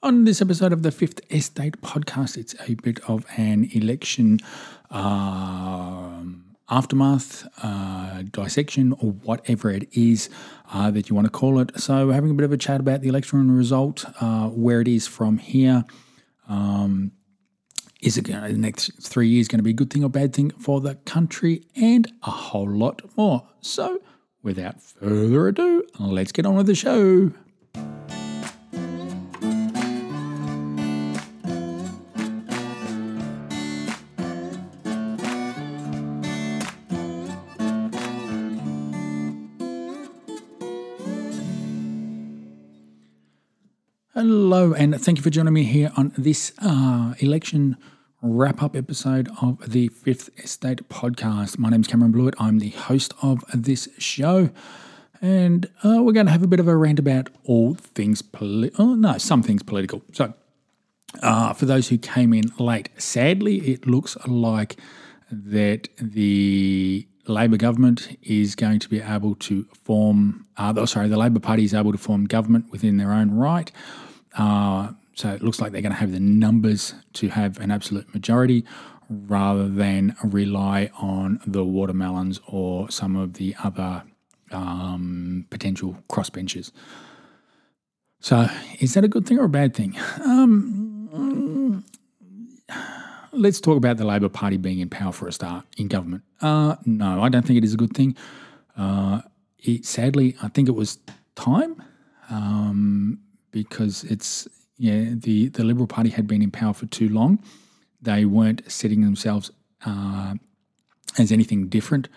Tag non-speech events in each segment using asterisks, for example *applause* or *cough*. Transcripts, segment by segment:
On this episode of the Fifth Estate podcast, it's a bit of an election um, aftermath, uh, dissection, or whatever it is uh, that you want to call it. So, we're having a bit of a chat about the election result, uh, where it is from here. Um, is it going to, the next three years going to be a good thing or bad thing for the country, and a whole lot more. So, without further ado, let's get on with the show. Hello, and thank you for joining me here on this uh, election wrap up episode of the Fifth Estate podcast. My name is Cameron Blewett. I'm the host of this show, and uh, we're going to have a bit of a rant about all things political. Oh, no, some things political. So, uh, for those who came in late, sadly, it looks like that the Labor government is going to be able to form, uh, oh, sorry, the Labor Party is able to form government within their own right. Uh, so it looks like they're going to have the numbers to have an absolute majority rather than rely on the watermelons or some of the other um, potential crossbenchers. So, is that a good thing or a bad thing? Um, *sighs* let's talk about the Labor Party being in power for a start in government. Uh, no, I don't think it is a good thing. Uh, it, sadly, I think it was time. Um, because it's yeah the the Liberal Party had been in power for too long. They weren't setting themselves uh, as anything different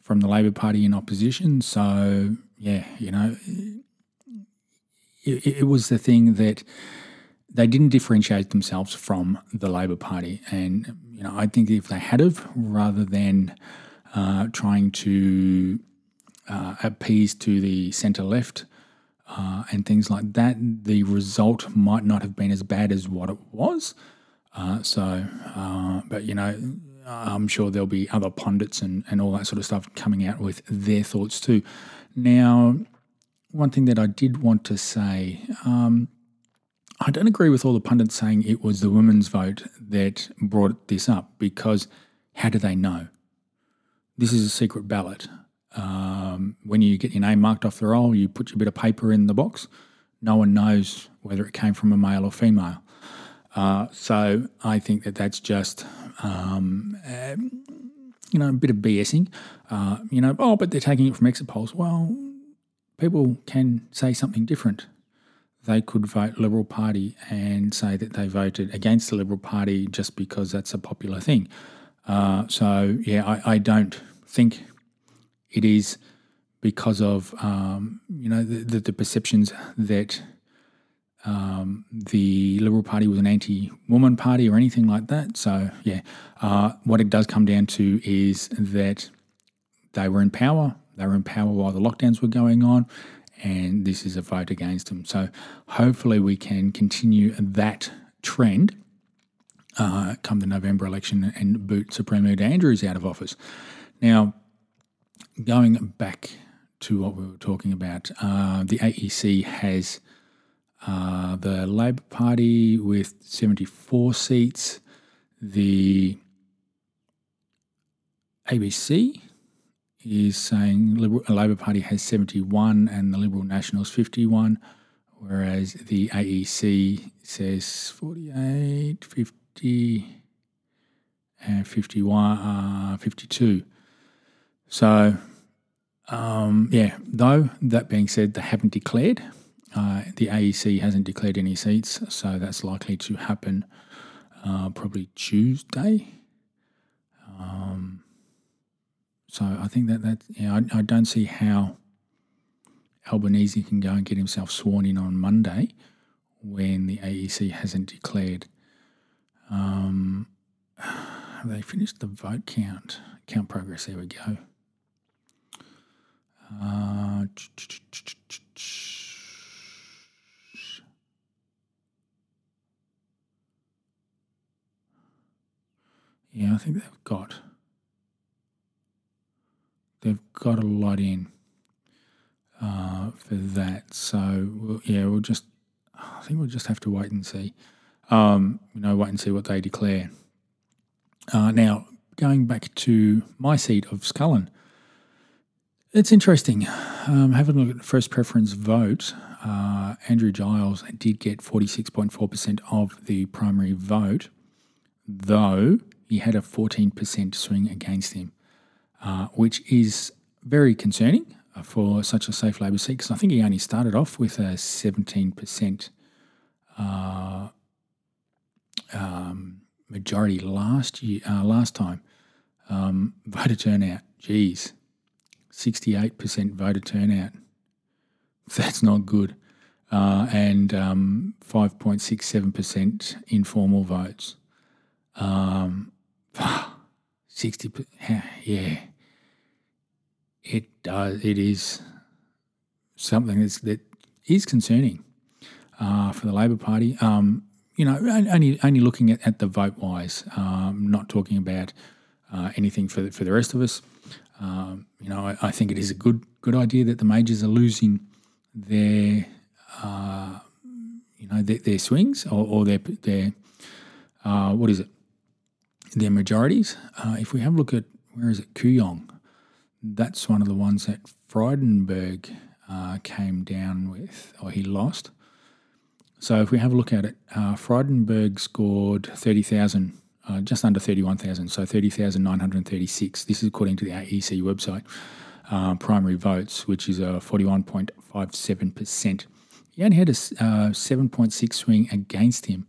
from the Labor Party in opposition. So yeah, you know, it, it was the thing that they didn't differentiate themselves from the Labor Party, and you know, I think if they had of rather than uh, trying to uh, appease to the centre left uh, and things like that, the result might not have been as bad as what it was. Uh, so, uh, but you know, I'm sure there'll be other pundits and, and all that sort of stuff coming out with their thoughts too. Now, one thing that I did want to say, um, I don't agree with all the pundits saying it was the women's vote that brought this up because how do they know? This is a secret ballot. Um, when you get your name marked off the roll, you put your bit of paper in the box. No one knows whether it came from a male or female. Uh, so I think that that's just, um, uh, you know, a bit of BSing. Uh, you know, oh, but they're taking it from exit polls. Well, people can say something different. They could vote Liberal Party and say that they voted against the Liberal Party just because that's a popular thing. Uh, so yeah, I, I don't think it is because of um, you know the, the, perceptions that um, the Liberal Party was an anti-woman party or anything like that. So yeah, uh, what it does come down to is that they were in power. They were in power while the lockdowns were going on, and this is a vote against them. So hopefully we can continue that trend uh, come the November election and boot Supreme Leader Andrews out of office. Now, going back to what we were talking about, uh, the AEC has uh, the Labor Party with 74 seats, the ABC is saying Liberal, Labor Party has 71 and the Liberal Nationals 51, whereas the AEC says 48, 50, and 51, uh, 52. So, um, yeah, though, that being said, they haven't declared. Uh, the AEC hasn't declared any seats, so that's likely to happen uh, probably Tuesday. Um, so I think that that yeah, I, I, don't see how Albanese can go and get himself sworn in on Monday when the AEC hasn't declared. Um, *sighs* they finished the vote count, count progress. There we go. Uh, yeah, I think they've got they've got a lot in uh, for that. So we'll, yeah, we'll just I think we'll just have to wait and see. Um, you know, wait and see what they declare. Uh, now, going back to my seat of Scullin, it's interesting. Um, having a look at first preference vote, uh, Andrew Giles did get 46.4% of the primary vote, though he had a 14% swing against him, uh, which is very concerning for such a safe Labor seat because I think he only started off with a 17% uh, um, majority last year, uh, last time. Um, *laughs* voter turnout, geez, 68% voter turnout. That's not good. Uh, and um, 5.67% informal votes. Um, *sighs* 60, *sighs* yeah. It does. It is something that's, that is concerning uh, for the Labor Party. Um, you know, only only looking at, at the vote wise, um, not talking about uh, anything for the, for the rest of us. Um, you know, I, I, think it is a good good idea that the majors are losing their uh, you know their, their swings or, or, their their uh, what is it their majorities. Uh, if we have a look at where is it Kooyong, that's one of the ones that Frydenberg uh, came down with or he lost. So if we have a look at it, uh, Frydenberg scored 30,000, uh, just under 31,000, so 30,936. This is according to the AEC website. Uh, primary votes, which is uh, a 41.57%. He only had a uh, 7.6 swing against him.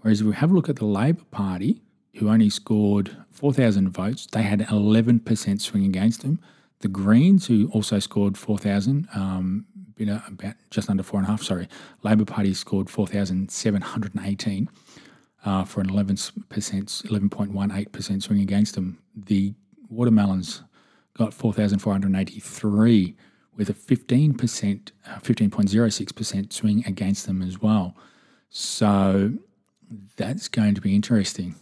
Whereas if we have a look at the Labor Party, who only scored 4,000 votes, they had an 11% swing against them. The Greens, who also scored 4,000, um, about just under four and a half. Sorry, Labor Party scored 4,718 uh, for an eleven percent, eleven point one eight percent swing against them. The Watermelons got four thousand four hundred eighty three with a fifteen percent, uh, swing against them as well. So that's going to be interesting.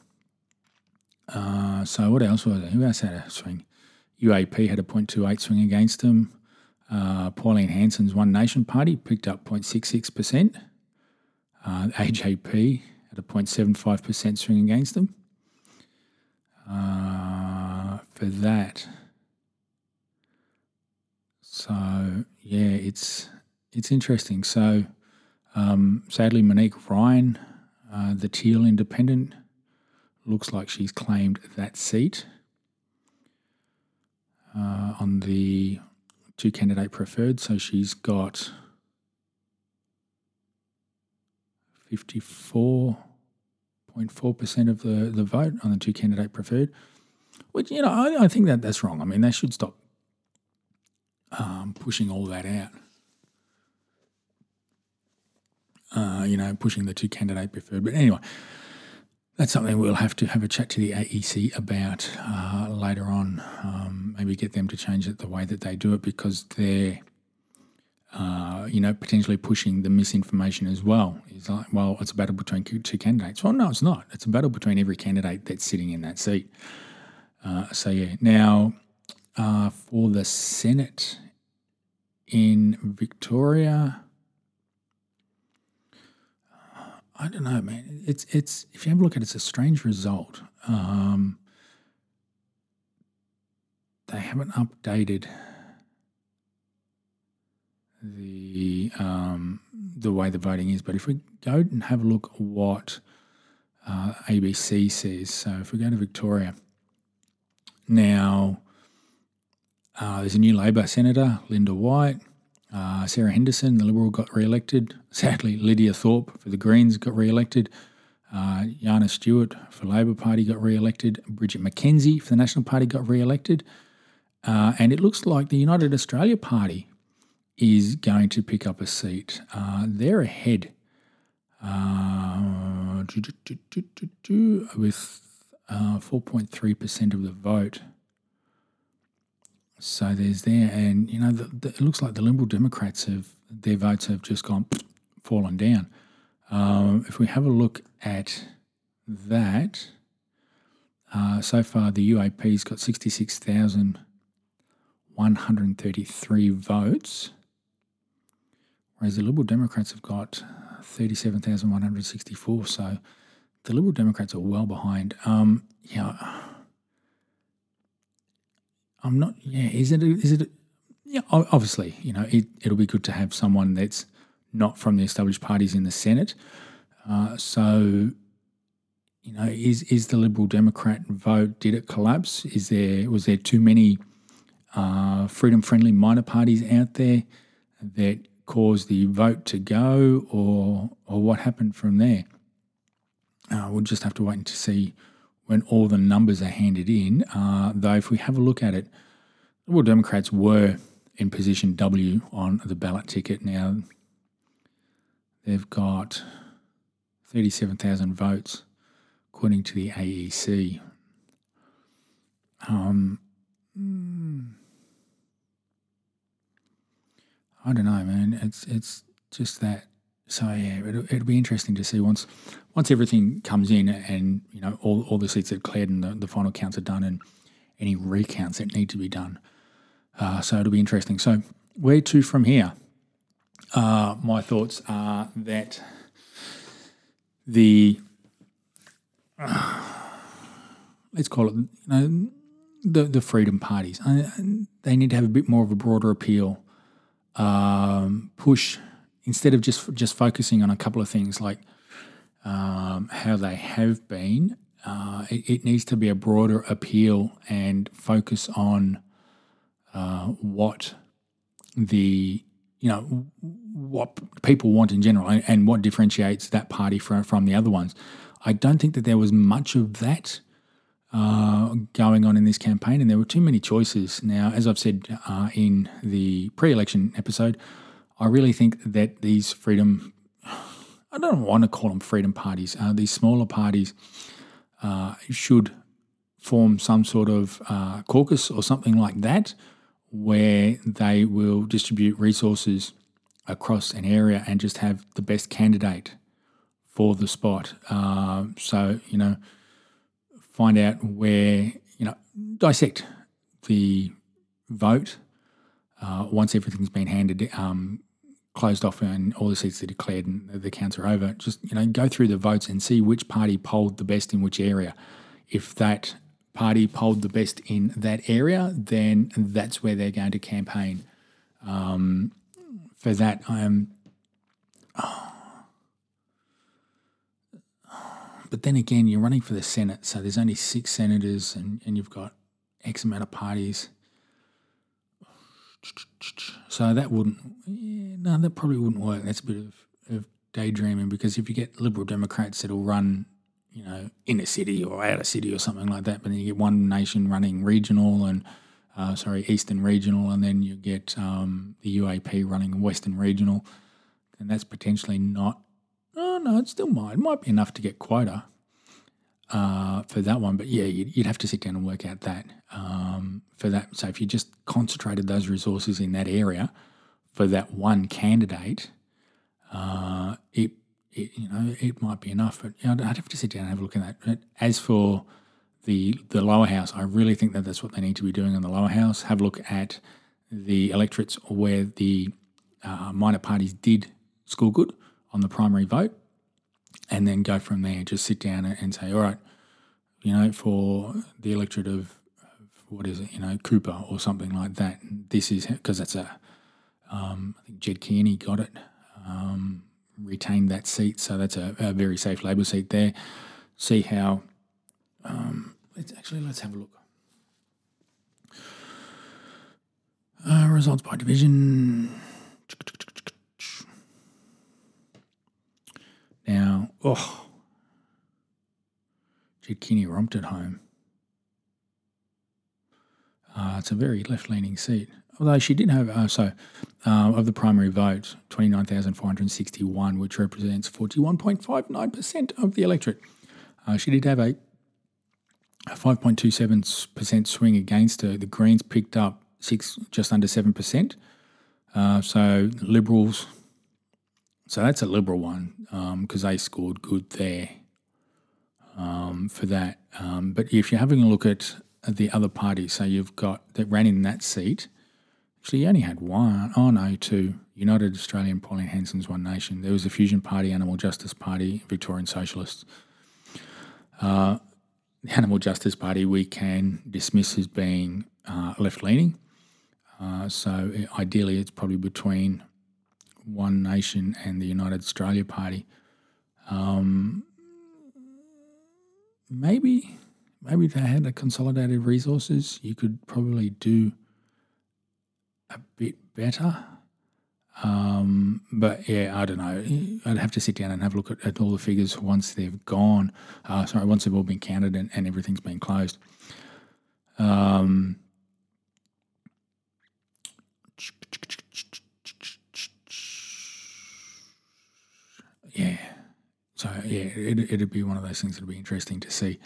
Uh, so what else was it? Who else had a swing? UAP had a 0.28 swing against them. Uh, Pauline Hanson's One Nation Party picked up 0.66%. Uh, AJP had a 0.75% swing against them. Uh, for that. So yeah, it's it's interesting. So um, sadly, Monique Ryan, uh, the Teal Independent, looks like she's claimed that seat uh, on the two candidate preferred. So she's got 54.4% of the, the vote on the two candidate preferred, which, you know, I, I think that that's wrong. I mean, they should stop um, pushing all that out. Uh, you know, pushing the two candidate preferred. But anyway, that's something we'll have to have a chat to the AEC about uh, later on. Um, maybe get them to change it the way that they do it because they're, uh, you know, potentially pushing the misinformation as well. It's like, well, it's a battle between two candidates. Well, no, it's not. It's a battle between every candidate that's sitting in that seat. Uh, so yeah, now uh, for the Senate in Victoria. I don't know, man. It's it's if you have a look at it, it's a strange result. Um, they haven't updated the um, the way the voting is, but if we go and have a look at what uh, ABC says, so if we go to Victoria now, uh, there's a new Labor senator, Linda White. Uh, Sarah Henderson, the Liberal, got re elected. *laughs* Sadly, Lydia Thorpe for the Greens got re elected. Uh, Jana Stewart for Labor Party got re elected. Bridget McKenzie for the National Party got re elected. Uh, and it looks like the United Australia Party is going to pick up a seat. Uh, they're ahead uh, with 4.3% uh, of the vote. So there's there, and you know, the, the, it looks like the Liberal Democrats have their votes have just gone fallen down. Um, if we have a look at that, uh, so far the UAP's got sixty six thousand one hundred thirty three votes, whereas the Liberal Democrats have got 37,164. So the Liberal Democrats are well behind. Um, yeah, I'm not. Yeah, is it? Is it? Yeah, obviously, you know, it, it'll be good to have someone that's not from the established parties in the Senate. Uh, so, you know, is is the Liberal Democrat vote did it collapse? Is there was there too many uh, freedom friendly minor parties out there that caused the vote to go, or or what happened from there? Uh, we'll just have to wait to see when all the numbers are handed in. Uh, though, if we have a look at it, the Liberal Democrats were in position W on the ballot ticket. Now, they've got 37,000 votes, according to the AEC. Um, I don't know, man. It's it's just that. So yeah, it'll, it'll be interesting to see once once everything comes in and you know all, all the seats are cleared and the, the final counts are done and any recounts that need to be done. Uh, so it'll be interesting. So where to from here? Uh, my thoughts are that the uh, *sighs* let's call it you know the the freedom parties. Uh, they need to have a bit more of a broader appeal. Um, push instead of just just focusing on a couple of things like um, how they have been. Uh, it, it, needs to be a broader appeal and focus on uh, what the you know what people want in general and, and, what differentiates that party from from the other ones. I don't think that there was much of that uh, going on in this campaign, and there were too many choices. Now, as I've said uh, in the pre-election episode, I really think that these freedom I don't want to call them freedom parties. Uh, these smaller parties uh, should form some sort of uh, caucus or something like that, where they will distribute resources across an area and just have the best candidate for the spot. So you know, find out where you know dissect the vote uh, once everything's been handed. Um, closed off and all the seats are declared and the counts are over, just you know go through the votes and see which party polled the best in which area. If that party polled the best in that area, then that's where they're going to campaign. Um, for that, I am. Oh. But then again, you're running for the Senate, so there's only six senators, and, and you've got X amount of parties. So that wouldn't, yeah, no, that probably wouldn't work. That's a bit of, of daydreaming because if you get Liberal Democrats that'll run, you know, in a city or out of city or something like that, but then you get one nation running regional and, uh, sorry, Eastern regional, and then you get um, the UAP running Western regional, and that's potentially not. No, it's still. It might be enough to get quota uh, for that one. But yeah, you'd, you'd, have to sit down and work out that um, for that. So if you just concentrated those resources in that area for that one candidate, uh, it, it you know it might be enough. But you know, I'd have to sit down and have a look at that. But as for the the lower house, I really think that that's what they need to be doing in the lower house. Have a look at the electorates where the uh, minor parties did score good on the primary vote and then go from there. Just sit down and say, all right, you know, for the electorate of, what is it, you know, Cooper or something like that. This is because that's a, um, I think Ged Kearney got it, um, retained that seat, so that's a, a, very safe Labor seat there. See how. Um, let's actually let's have a look. Uh, results by division. Oh, Ged romped it home. Uh, it's a very left leaning seat. Although she did have, uh, so uh, of the primary vote, 29,461, which represents 41.59% of the electorate. Uh, she did have a, a 5.27% swing against her. The Greens picked up six, just under 7%. Uh, so Liberals so that's a liberal one because um, they scored good there um, for that. Um, but if you're having a look at the other parties, so you've got that ran in that seat, Actually, you only had one. Oh no, two. United Australian, Pauline Hanson's One Nation. There was a Fusion Party, Animal Justice Party, Victorian Socialists. Uh, the Animal Justice Party we can dismiss as being uh, left leaning. Uh, so ideally, it's probably between One Nation and the United Australia Party. Um, maybe, maybe they had a consolidated resources, you could probably do a bit better. Um, but yeah, I don't know. I'd have to sit down and have a look at, at all the figures once they've gone. Uh, sorry, once they've all been counted and, and everything's been closed. Um, yeah. So yeah, it, it'd be one of those things that'd be interesting to see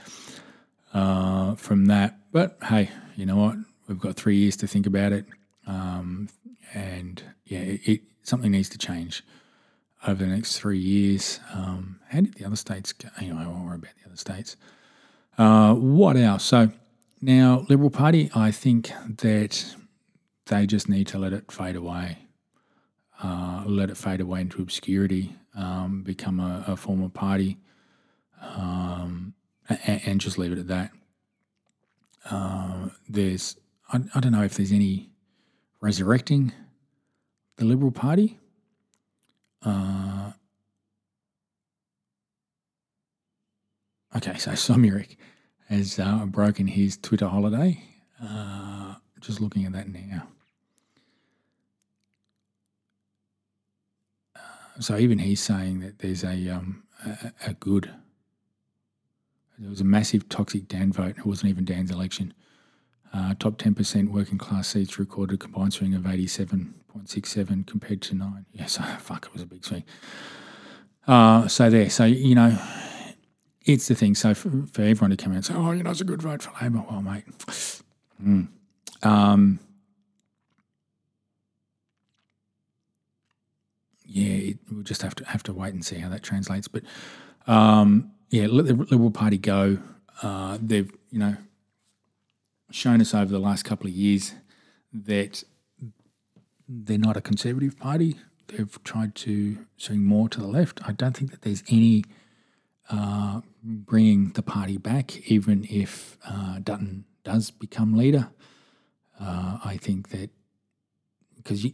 uh, from that. But hey, you know what? We've got three years to think about it. Um, and yeah, it, it, something needs to change over the next three years. Um, how did the other states go? Anyway, I won't worry about the other states. Uh, what else? So now, Liberal Party, I think that they just need to let it fade away, uh, let it fade away into obscurity, um, become a, a former party, um, and, and, just leave it at that. Uh, there's, I, I don't know if there's any resurrecting the Liberal Party. Uh, okay, so Somyurek has uh, broken his Twitter holiday. Uh, just looking at that now. So even he's saying that there's a, um, a, a good. There was a massive toxic Dan vote. It wasn't even Dan's election. Uh, top 10% working class seats recorded a combined swing of 87.67 compared to 9. Yes, *laughs* oh, fuck, it was a big swing. Uh, so there, so, you know, it's the thing. So for, for, everyone to come out and say, oh, you know, it's a good vote for Labor. Well, mate, mm. um, yeah, we'll just have to have to wait and see how that translates. But um, yeah, let the Liberal Party go. Uh, they've, you know, shown us over the last couple of years that they're not a conservative party. They've tried to swing more to the left. I don't think that there's any uh, bringing the party back, even if uh, Dutton does become leader. Uh, I think that because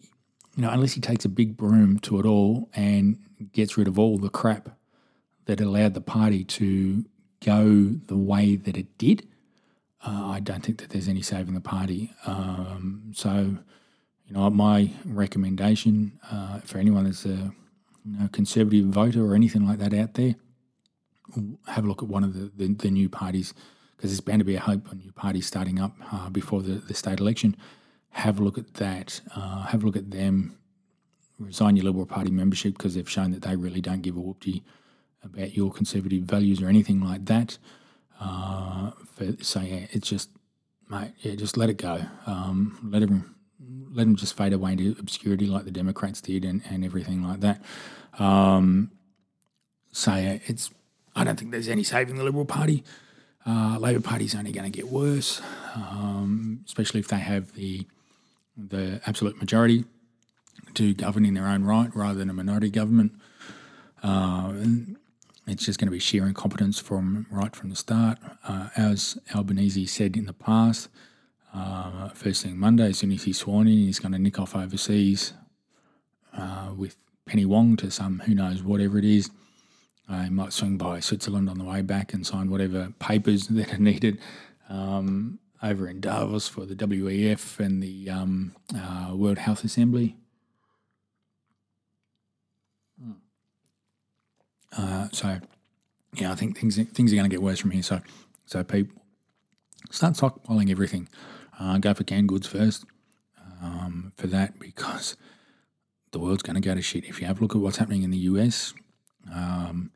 you, know, unless he takes a big broom to it all and gets rid of all the crap that allowed the party to go the way that it did, uh, I don't think that there's any saving the party. Um, so, you know, my recommendation uh, for anyone that's a you know, conservative voter or anything like that out there, have a look at one of the, the, the new parties because there's bound to be a hope on new parties starting up uh, before the, the state election. Have a look at that. Uh, have a look at them. Resign your Liberal Party membership because they've shown that they really don't give a whoopty about your conservative values or anything like that. Uh, for, so yeah, it's just, mate, yeah, just let it go. Um, let them, let them just fade away into obscurity like the Democrats did, and, and everything like that. Um, so yeah, it's. I don't think there's any saving the Liberal Party. Uh, Labor Party's only going to get worse, um, especially if they have the the absolute majority to govern in their own right rather than a minority government. Uh, it's just going to be sheer incompetence from right from the start. Uh, as Albanese said in the past, uh, first thing Monday, as soon as he's sworn in, he's going to nick off overseas uh, with Penny Wong to some who knows whatever it is. Uh, he might swing by Switzerland on the way back and sign whatever papers *laughs* that are needed um, over in Davos for the WEF and the um, uh, World Health Assembly. Uh, so, yeah, I think things things are going to get worse from here. So, so people start stockpiling everything. Uh, go for canned goods first um, for that because the world's going to go to shit. If you have a look at what's happening in the US, um,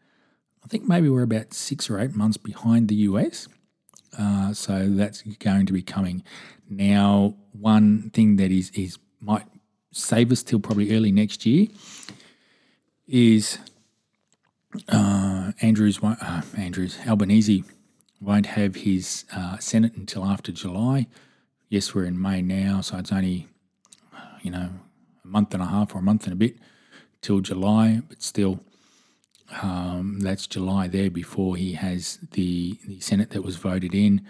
I think maybe we're about six or eight months behind the US. Uh, so that's going to be coming. Now, one thing that is is might save us till probably early next year is uh, Andrews, uh, Andrews Albanese won't have his uh, Senate until after July. Yes, we're in May now, so it's only you know, a month and a half or a month and a bit till July, but still, um, that's July there before he has the, the Senate that was voted in.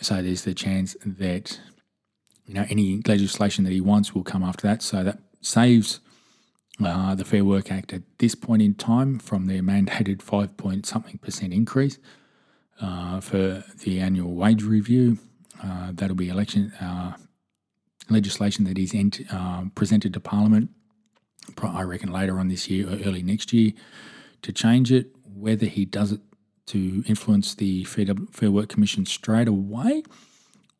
So there's the chance that you know any legislation that he wants will come after that. So that saves uh, the Fair Work Act at this point in time from their mandated *laughs* five point something percent increase uh, for the annual wage review. Uh, that'll be election uh, legislation that is ent- uh, presented to Parliament. I reckon later on this year or early next year to change it. Whether he does it to influence the Fair, Work Commission straight away,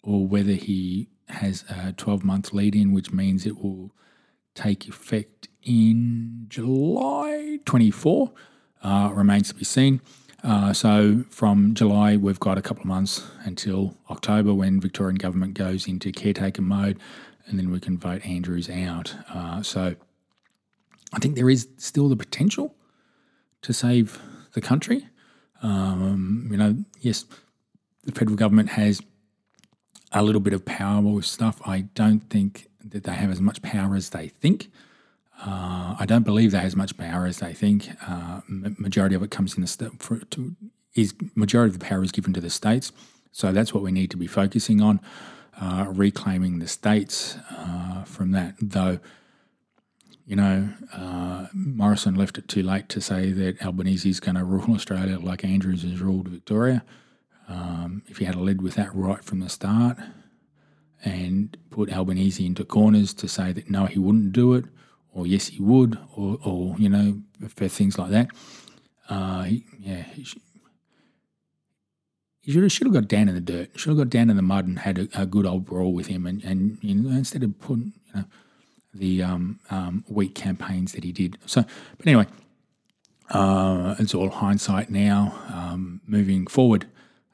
or whether he has a 12 month lead in, which means it will take effect in July 24, uh, remains to be seen. Uh, so from July, we've got a couple of months until October when Victorian government goes into caretaker mode, and then we can vote Andrews out. Uh, so I think there is still the potential to save the country. Um, you know, yes, the federal government has a little bit of power with stuff. I don't think that they have as much power as they think. Uh, I don't believe they have as much power as they think. Uh, majority of it comes in the state. Is majority of the power is given to the states, so that's what we need to be focusing on, uh, reclaiming the states uh, from that. Though, you know, uh, Morrison left it too late to say that Albanese is going to rule Australia like Andrews has ruled Victoria. Um, if he had led with that right from the start and put Albanese into corners to say that no, he wouldn't do it, or yes, he would, or, or you know, for things like that, uh, yeah, he, should, he have, should have got down in the dirt, should have got down in the mud and had a, a good old brawl with him, and, and you know, instead of putting you know the um, um, weak campaigns that he did. So, but anyway, uh, it's all hindsight now. Um, moving forward,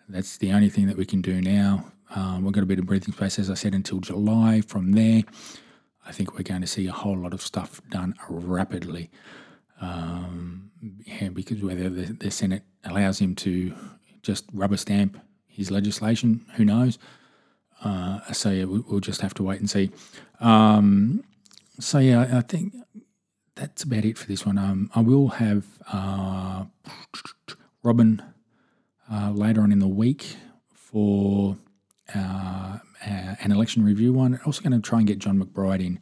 that's the only thing that we can do now. Um, we've got a bit of breathing space, as I said, until July. From there, I think we're going to see a whole lot of stuff done rapidly. Um, yeah, because whether the, the, Senate allows him to just rubber stamp his legislation, who knows? Uh, so yeah, we'll just have to wait and see. Um, so yeah, I think that's about it for this one. Um, I will have uh, Robin uh, later on in the week for uh, an election review one. I'm Also going to try and get John McBride in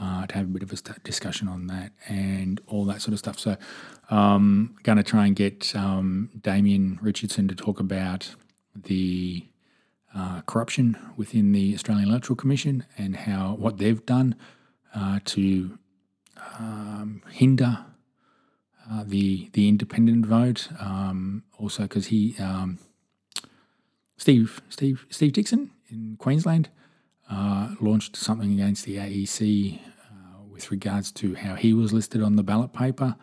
uh, to have a bit of a discussion on that and all that sort of stuff. So, um, going to try and get um, Damien Richardson to talk about the uh, corruption within the Australian Electoral Commission and how what they've done uh, to um, hinder uh, the the independent vote. Um, also, because he um, Steve Steve Steve Dixon in Queensland uh, launched something against the AEC uh, with regards to how he was listed on the ballot paper.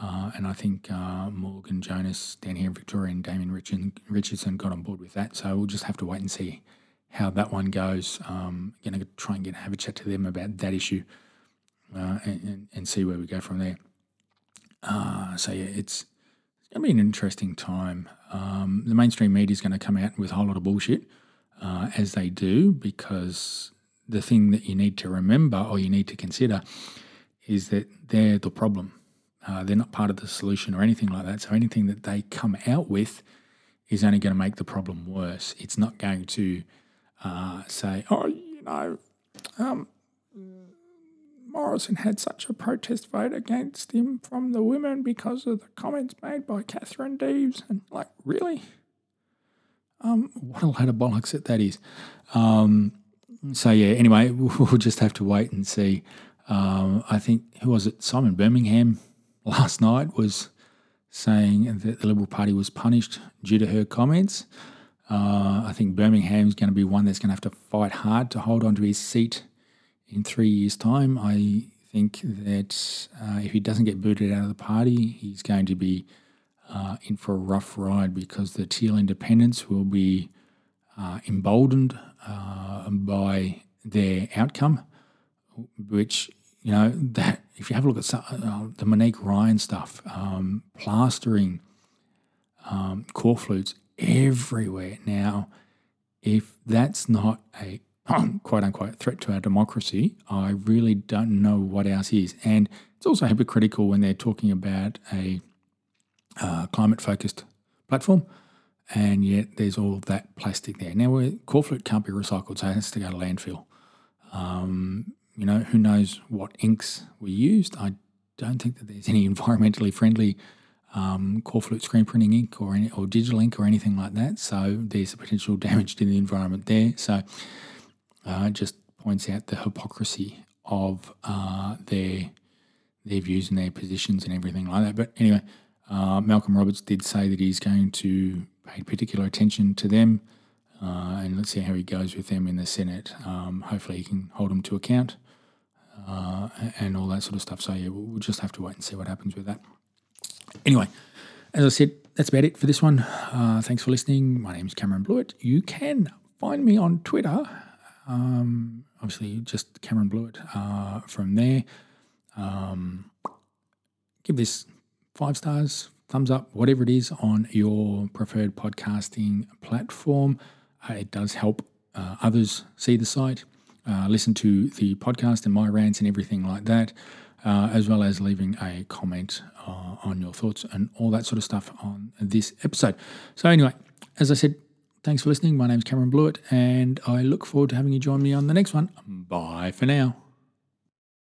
Uh, and I think uh, Morgan Jonas down here in Victoria and Damien Richardson got on board with that. So we'll just have to wait and see how that one goes. Um, going to try and get have a chat to them about that issue and, and, and see where we go from there. Uh, so yeah, it's, it's going to be an interesting time. Um, the mainstream media is going to come out with a whole lot of bullshit, uh, as they do, because the thing that you need to remember or you need to consider is that they're the problem. Uh, they're not part of the solution or anything like that. So anything that they come out with is only going to make the problem worse. It's not going to uh, say, oh, you know, um, Morrison had such a protest vote against him from the women because of the comments made by Katherine Deves. And, like, really? Um, what a load of bollocks that that is. Um, so, yeah, anyway, *laughs* we'll just have to wait and see. Um, I think, who was it? Simon Birmingham last night was saying that the Liberal Party was punished due to her comments. Uh, I think Birmingham's going to be one that's going to have to fight hard to hold on to his seat in three years' time, I think that uh, if he doesn't get booted out of the party, he's going to be uh, in for a rough ride because the Teal Independents will be uh, emboldened uh, by their outcome, which, you know, that if you have a look at some, uh, the Monique Ryan stuff, um, plastering um, corflutes everywhere. Now, if that's not a quote unquote threat to our democracy, I really don't know what else is. And it's also hypocritical when they're talking about a uh, climate focused platform, and yet there's all that plastic there. Now, corflute can't be recycled, so it has to go to landfill. Um, you know, who knows what inks were used? I don't think that there's any *laughs* environmentally friendly um, corflute screen printing ink or any, or digital ink or anything like that. So there's a potential *laughs* damage to the environment there. So uh, just points out the hypocrisy of uh, their their views and their positions and everything like that. But anyway, uh, Malcolm Roberts did say that he's going to pay particular attention to them, uh, and let's see how he goes with them in the Senate. Um, hopefully, he can hold them to account uh, and all that sort of stuff. So yeah, we'll just have to wait and see what happens with that. Anyway, as I said, that's about it for this one. Uh, thanks for listening. My name is Cameron Blewett. You can find me on Twitter. Um, obviously, just Cameron Blewett uh, from there. Um, give this five stars, thumbs up, whatever it is on your preferred podcasting platform. Uh, it does help uh, others see the site, uh, listen to the podcast and my rants and everything like that uh, as well as leaving a comment uh, on your thoughts and all that sort of stuff on this episode. So, anyway, as I said, thanks for listening. My name is Cameron Blewett, and I look forward to having you join me on the next one. Bye for now.